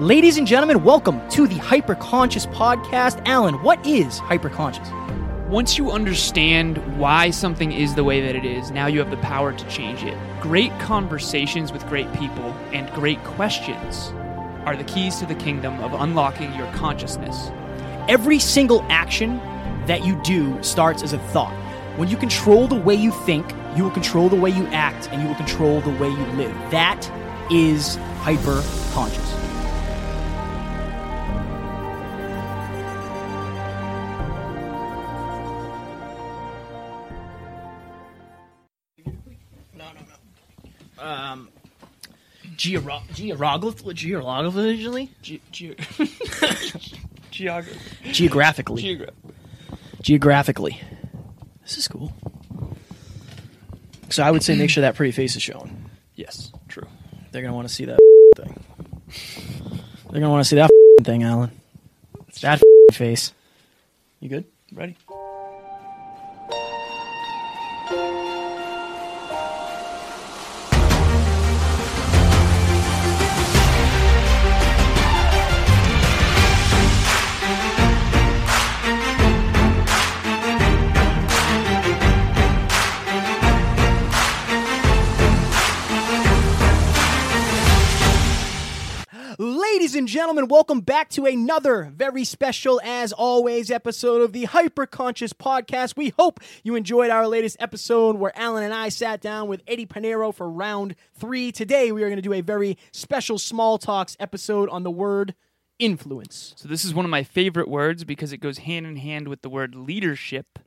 Ladies and gentlemen, welcome to the Hyperconscious Podcast. Alan, what is hyperconscious? Once you understand why something is the way that it is, now you have the power to change it. Great conversations with great people and great questions are the keys to the kingdom of unlocking your consciousness. Every single action that you do starts as a thought. When you control the way you think, you will control the way you act and you will control the way you live. That is hyperconscious. Georo- geograph- geographically? Ge- ge- Geography. Geographically. Geogra- geographically. This is cool. So I would say make sure that pretty face is showing. yes, true. They're gonna want to see that thing. They're gonna want to see that thing, Alan. That face. You good? Ready? And gentlemen, welcome back to another very special, as always, episode of the Hyperconscious Podcast. We hope you enjoyed our latest episode where Alan and I sat down with Eddie Pinero for round three. Today, we are going to do a very special small talks episode on the word influence. So this is one of my favorite words because it goes hand in hand with the word leadership.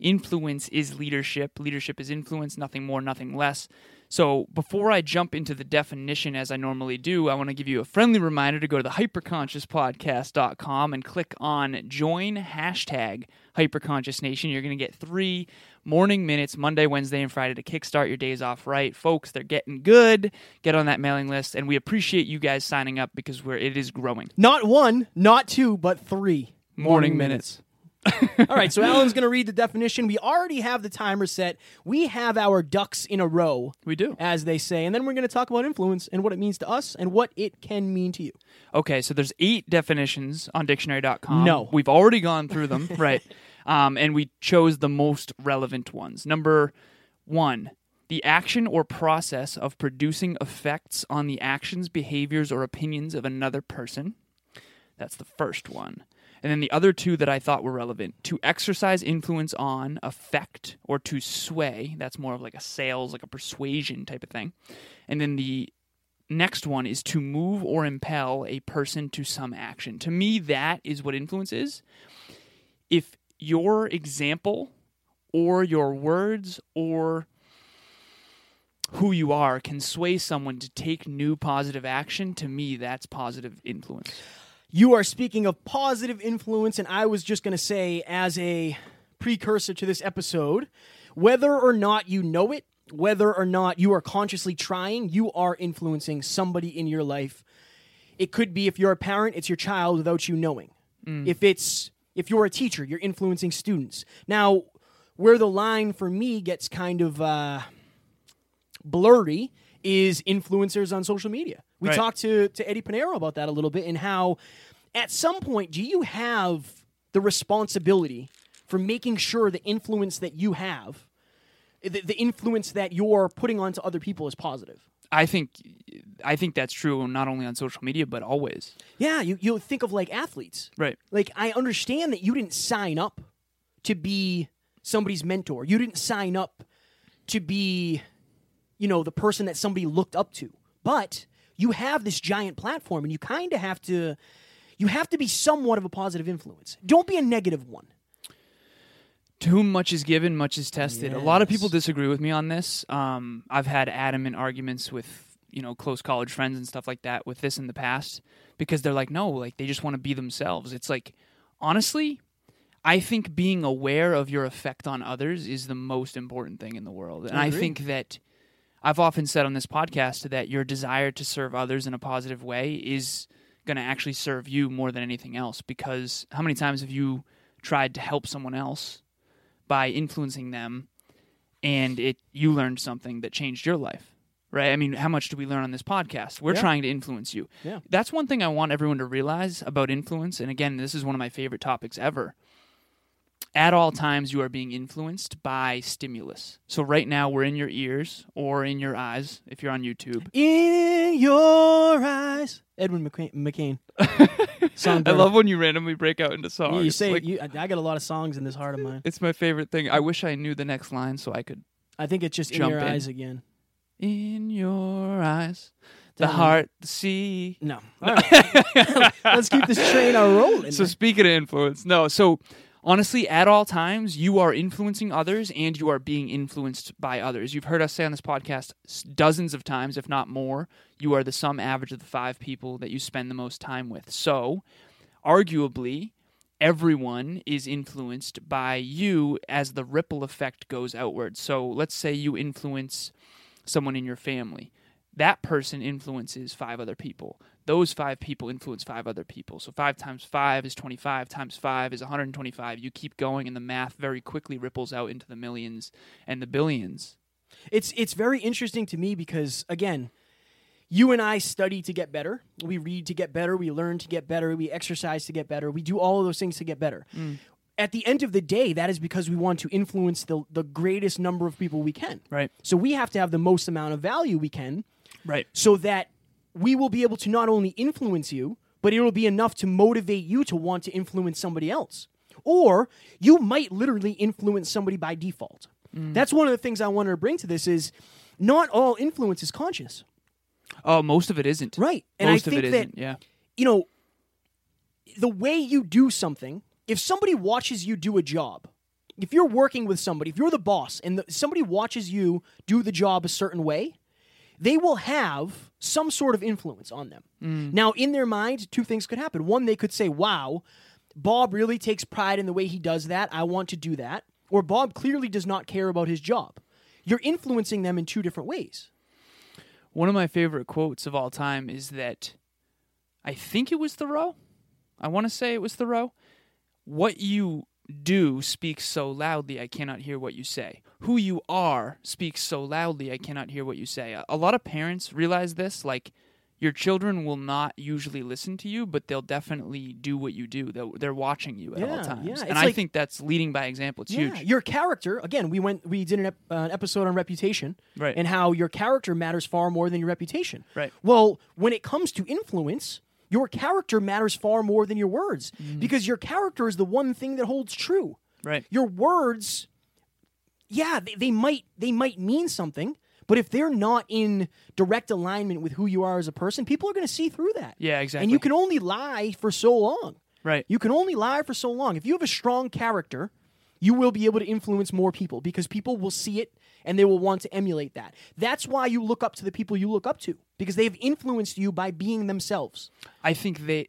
Influence is leadership. Leadership is influence, nothing more, nothing less. So before I jump into the definition as I normally do, I want to give you a friendly reminder to go to the hyperconsciouspodcast.com and click on join hashtag hyperconscious nation. You're going to get three morning minutes Monday, Wednesday, and Friday to kickstart your days off right. Folks, they're getting good. Get on that mailing list, and we appreciate you guys signing up because we're, it is growing. Not one, not two, but three Morning minutes. All right, so Alan's going to read the definition. We already have the timer set. We have our ducks in a row, We do. as they say, and then we're going to talk about influence and what it means to us and what it can mean to you. Okay, so there's eight definitions on dictionary.com. No. We've already gone through them, right? Um, and we chose the most relevant ones. Number one, the action or process of producing effects on the actions, behaviors, or opinions of another person. That's the first one. And then the other two that I thought were relevant to exercise influence on, affect, or to sway. That's more of like a sales, like a persuasion type of thing. And then the next one is to move or impel a person to some action. To me, that is what influence is. If your example or your words or who you are can sway someone to take new positive action, to me, that's positive influence. You are speaking of positive influence, and I was just going to say, as a precursor to this episode, whether or not you know it, whether or not you are consciously trying, you are influencing somebody in your life. It could be if you're a parent, it's your child without you knowing. If it's if you're a teacher, you're influencing students. Now, where the line for me gets kind of uh, blurry is influencers on social media. We Right. talked to, to Eddie Pinero about that a little bit and how at some point do you have the responsibility for making sure the influence that you have, the, the influence that you're putting onto other people is positive? I think I think that's true not only on social media but always. Yeah, you, you think of like athletes. Right. Like, I understand that you didn't sign up to be somebody's mentor. You didn't sign up to be, you know, the person that somebody looked up to. But you have this giant platform and you kind of have to you have to be somewhat of a positive influence. Don't be a negative one. To whom much is given, much is tested. A lot of people disagree with me on this. Um, I've had adamant arguments with you know close college friends and stuff like that with this in the past because they're like, no, like they just want to be themselves. It's like honestly, I think being aware of your effect on others is the most important thing in the world, and I I, think that I've often said on this podcast that your desire to serve others in a positive way is going to actually serve you more than anything else. Because how many times have you tried to help someone else by influencing them, and it you learned something that changed your life, right? I mean, how much do we learn on this podcast? We're Yeah. trying to influence you. Yeah. That's one thing I want everyone to realize about influence. And again, this is one of my favorite topics ever. At all times, you are being influenced by stimulus. So, right now, we're in your ears or in your eyes if you're on YouTube. In your eyes, Edwin McCain. McCain. I love when you randomly break out into songs. Yeah, you say like- you, I I got a lot of songs in this heart of mine. it's my favorite thing. I wish I knew the next line so I could. I think it's just in your in. eyes again. In your eyes, the heart, the sea. No. All right. Let's keep this train a rolling. So speaking of influence, no. So honestly, at all times, you are influencing others and you are being influenced by others. You've heard us say on this podcast dozens of times, if not more, you are the sum average of the five people that you spend the most time with. So, arguably, everyone is influenced by you as the ripple effect goes outward. So, let's say you influence someone in your family. That person influences five other people. Those five people influence five other people. So five times five is 25, times five is 125. You keep going, and the math very quickly ripples out into the millions and the billions. It's it's very interesting to me because again, you and I study to get better. We read to get better. We learn to get better. We exercise to get better. We do all of those things to get better. Mm. At the end of the day, that is because we want to influence the the greatest number of people we can. Right. So we have to have the most amount of value we can Right. so that we will be able to not only influence you, but it will be enough to motivate you to want to influence somebody else. Or you might literally influence somebody by default. Mm. That's one of the things I wanted to bring to this is not all influence is conscious. Oh, most of it isn't. Right. And most I of think it that isn't. Yeah. you know, the way you do something, if somebody watches you do a job, if you're working with somebody, if you're the boss and the, somebody watches you do the job a certain way, they will have some sort of influence on them. Mm. Now, in their mind, two things could happen. One, they could say, wow, Bob really takes pride in the way he does that. I want to do that. Or Bob clearly does not care about his job. You're influencing them in two different ways. One of my favorite quotes of all time is that I think it was Thoreau. I want to say it was Thoreau. What you do speaks so loudly I cannot hear what you say. Who you are speaks so loudly I cannot hear what you say. A- lot of parents realize this like your children will not usually listen to you, but they'll definitely do what you do. They're, they're watching you at all times. yeah. It's And I like- think that's leading by example. It's Yeah, huge. Your character, again, we went we did an, ep- uh, an episode on reputation Right. and how your character matters far more than your reputation. Right. Well, when it comes to influence, your character matters far more than your words Mm-hmm. because your character is the one thing that holds true. Right. Your words yeah, they, they might they might mean something, but if they're not in direct alignment with who you are as a person, people are going to see through that. Yeah, exactly. And you can only lie for so long. Right. You can only lie for so long. If you have a strong character, you will be able to influence more people because people will see it and they will want to emulate that. That's why you look up to the people you look up to because they've influenced you by being themselves. I think they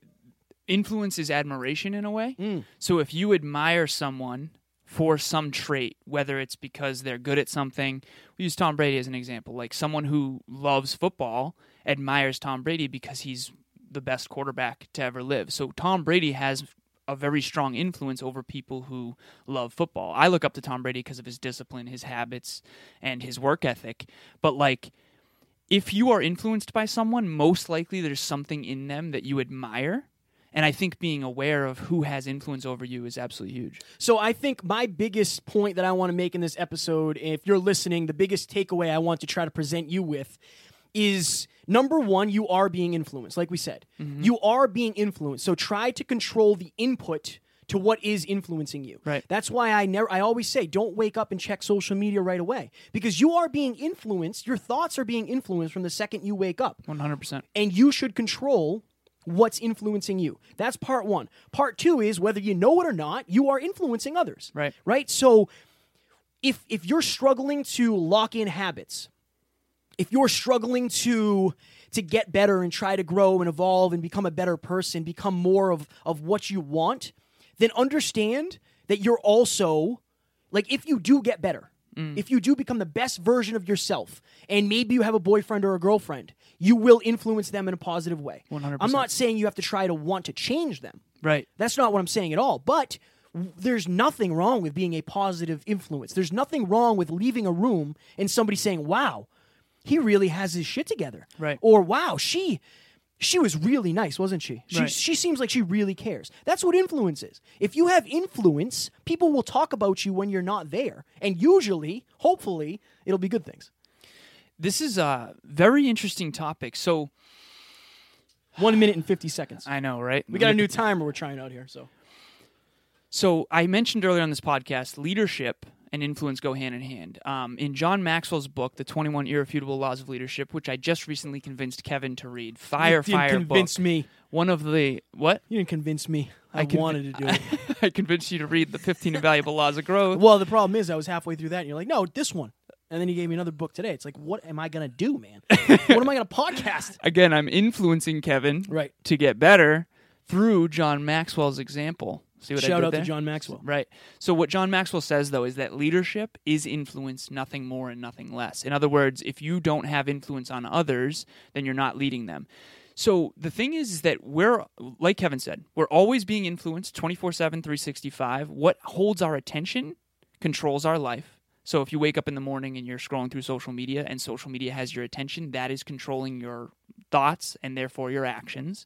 influence is admiration in a way. Mm. So if you admire someone for some trait, whether it's because they're good at something, we use Tom Brady as an example. Like someone who loves football admires Tom Brady because he's the best quarterback to ever live. So Tom Brady has a very strong influence over people who love football. I look up to Tom Brady because of his discipline, his habits, and his work ethic. But like if you are influenced by someone, most likely there's something in them that you admire. And I think being aware of who has influence over you is absolutely huge. So I think my biggest point that I want to make in this episode, if you're listening, the biggest takeaway I want to try to present you with is number one, you are being influenced. Like we said, mm-hmm. you are being influenced. So try to control the input to what is influencing you. Right. That's why I never I always say don't wake up and check social media right away because you are being influenced. Your thoughts are being influenced from the second you wake up One hundred percent. and you should control what's influencing you. That's part one. Part two is whether you know it or not, you are influencing others. Right. Right. So if if you're struggling to lock in habits, if you're struggling to to get better and try to grow and evolve and become a better person, become more of of what you want, then understand that you're also like if you do get better, if you do become the best version of yourself, and maybe you have a boyfriend or a girlfriend, you will influence them in a positive way. 100%. I'm not saying you have to try to want to change them. Right. That's not what I'm saying at all. But there's nothing wrong with being a positive influence. There's nothing wrong with leaving a room and somebody saying, "Wow, he really has his shit together. Right. Or wow, she she was really nice, wasn't she? She Right. she seems like she really cares. That's what influence is. If you have influence, people will talk about you when you're not there. And usually, hopefully, it'll be good things. This is a very interesting topic. So One minute and fifty seconds. I know, right? We got a new timer we're trying out here, so So I mentioned earlier on this podcast, leadership and influence go hand in hand. Um, in John Maxwell's book, The 21 Irrefutable Laws of Leadership, which I just recently convinced Kevin to read, fire, you didn't fire convince book. me. One of the what? You didn't convince me. I, convi- wanted to do it. I convinced you to read the 15 Invaluable Laws of Growth. well, the problem is, I was halfway through that, and you're like, "No, this one." And then he gave me another book today. It's like, what am I gonna do, man? what am I gonna podcast? Again, I'm influencing Kevin Right. to get better through John Maxwell's example. See what I Shout out there? to John Maxwell. Right. So what John Maxwell says though is that leadership is influence, nothing more and nothing less. In other words, if you don't have influence on others, then you're not leading them. So the thing is, is that we're like Kevin said, we're always being influenced 24/7 365. What holds our attention controls our life. So if you wake up in the morning and you're scrolling through social media and social media has your attention, that is controlling your thoughts and therefore your actions.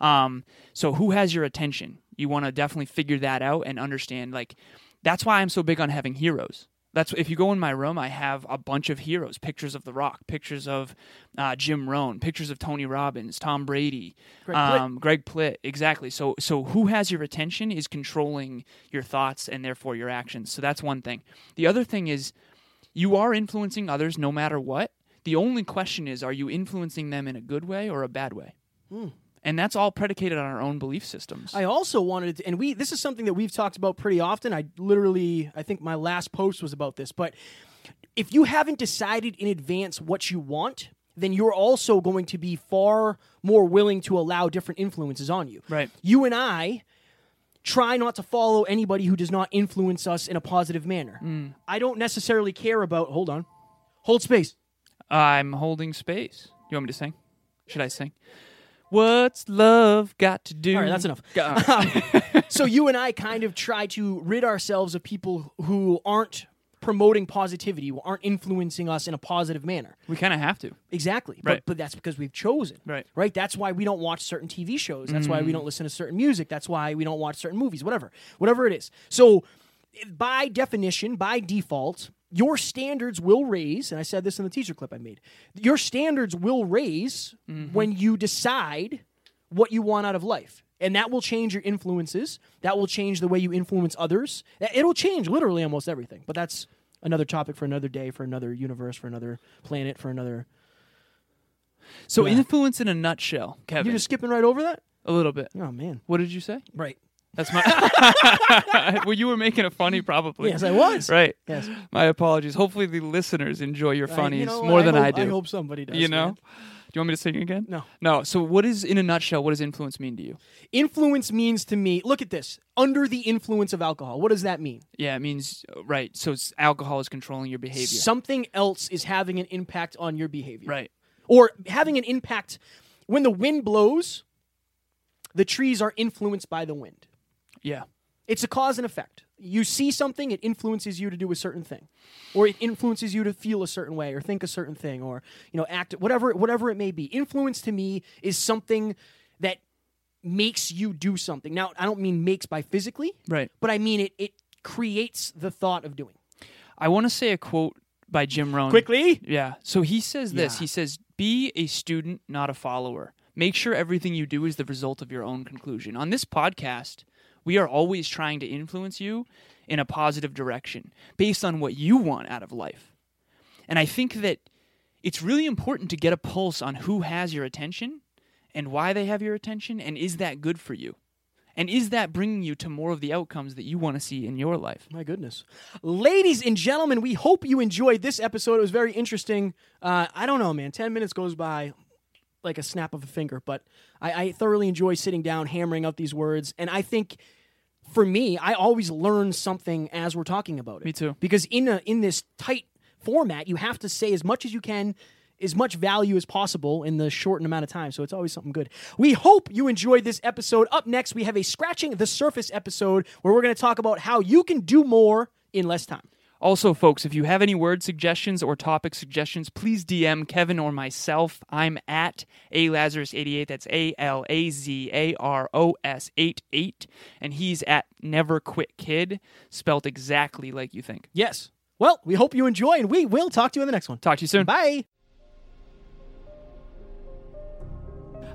Um, so who has your attention? You want to definitely figure that out and understand. Like that's why I'm so big on having heroes. That's if you go in my room, I have a bunch of heroes, pictures of The Rock, pictures of uh, Jim Rohn, pictures of Tony Robbins, Tom Brady, Greg Plitt. um, Greg Plitt. Exactly. So so who has your attention is controlling your thoughts and therefore your actions. So that's one thing. The other thing is you are influencing others no matter what. The only question is, are you influencing them in a good way or a bad way? Hmm. And that's all predicated on our own belief systems. I also wanted to, and we this is something that we've talked about pretty often. I literally I think my last post was about this, but if you haven't decided in advance what you want, then you're also going to be far more willing to allow different influences on you. Right. You and I try not to follow anybody who does not influence us in a positive manner. Mm. I don't necessarily care about hold on. Hold space. I'm holding space. You want me to sing? Should I sing? What's love got to do? All right, that's enough. Um, so you and I kind of try to rid ourselves of people who aren't promoting positivity, who aren't influencing us in a positive manner. we kind of have to. Exactly. Right. But, but that's because we've chosen. Right. Right. That's why we don't watch certain TV shows. That's why we mm. don't listen to certain music. That's why we don't watch certain movies, whatever. Whatever it is. So by definition, by default, your standards will raise, and I said this in the teaser clip I made. Your standards will raise mm-hmm. when you decide what you want out of life. And that will change your influences. That will change the way you influence others. It'll change literally almost everything. But that's another topic for another day, for another universe, for another planet, for another. So Yeah. influence in a nutshell, Kevin. You're just skipping right over that? a little bit. Oh, man. What did you say? Right. That's my. well, you were making it funny, probably. Yes, I was. Right. Yes. My apologies. Hopefully, the listeners enjoy your I- funnies you know, more than hope, I do. I hope somebody does. you know. man. Do you want me to sing again? No. No. So, what is in a nutshell? What does influence mean to you? Influence means to me, look at this. Under the influence of alcohol. What does that mean? Yeah, it means uh, right. So, it's, alcohol is controlling your behavior. Something else is having an impact on your behavior. right. Or having an impact when the wind blows, the trees are influenced by the wind. Yeah. It's a cause and effect. You see something, it influences you to do a certain thing, or it influences you to feel a certain way, or think a certain thing, or you know, act whatever whatever it may be. Influence to me is something that makes you do something. Now, I don't mean makes by physically, Right. but I mean it it creates the thought of doing. I want to say a quote by Jim Rohn. Quickly, Yeah. So he says this. Yeah. He says, "Be a student, not a follower. Make sure everything you do is the result of your own conclusion." On this podcast, we are always trying to influence you in a positive direction based on what you want out of life. And I think that it's really important to get a pulse on who has your attention and why they have your attention and is that good for you? And is that bringing you to more of the outcomes that you want to see in your life? My goodness. Ladies and gentlemen, we hope you enjoyed this episode. It was very interesting. Uh, I don't know, man. 10 minutes goes by like a snap of a finger, but I, I thoroughly enjoy sitting down, hammering out these words. And I think for me, I always learn something as we're talking about it. Me too. Because in, a, in this tight format, you have to say as much as you can. As much value as possible in the shortened amount of time, so it's always something good. We hope you enjoyed this episode. Up next, we have a scratching the surface episode where we're going to talk about how you can do more in less time. Also, folks, if you have any word suggestions or topic suggestions, please DM Kevin or myself. I'm at a Lazaros88. That's A L A Z A R O S 88. And he's at Never Quit Kid, spelt exactly like you think. Yes. Well, we hope you enjoy, and we will talk to you in the next one. Talk to you soon. Bye.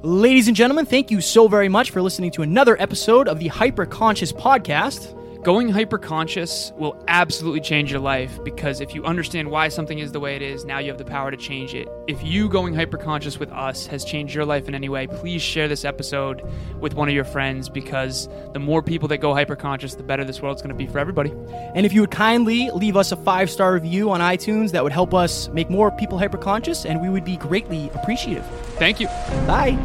Ladies and gentlemen, thank you so very much for listening to another episode of the Hyper Conscious Podcast. Going hyperconscious will absolutely change your life because if you understand why something is the way it is, now you have the power to change it. If you going hyperconscious with us has changed your life in any way, please share this episode with one of your friends because the more people that go hyperconscious, the better this world's going to be for everybody. And if you would kindly leave us a five star review on iTunes, that would help us make more people hyperconscious, and we would be greatly appreciative. Thank you. Bye.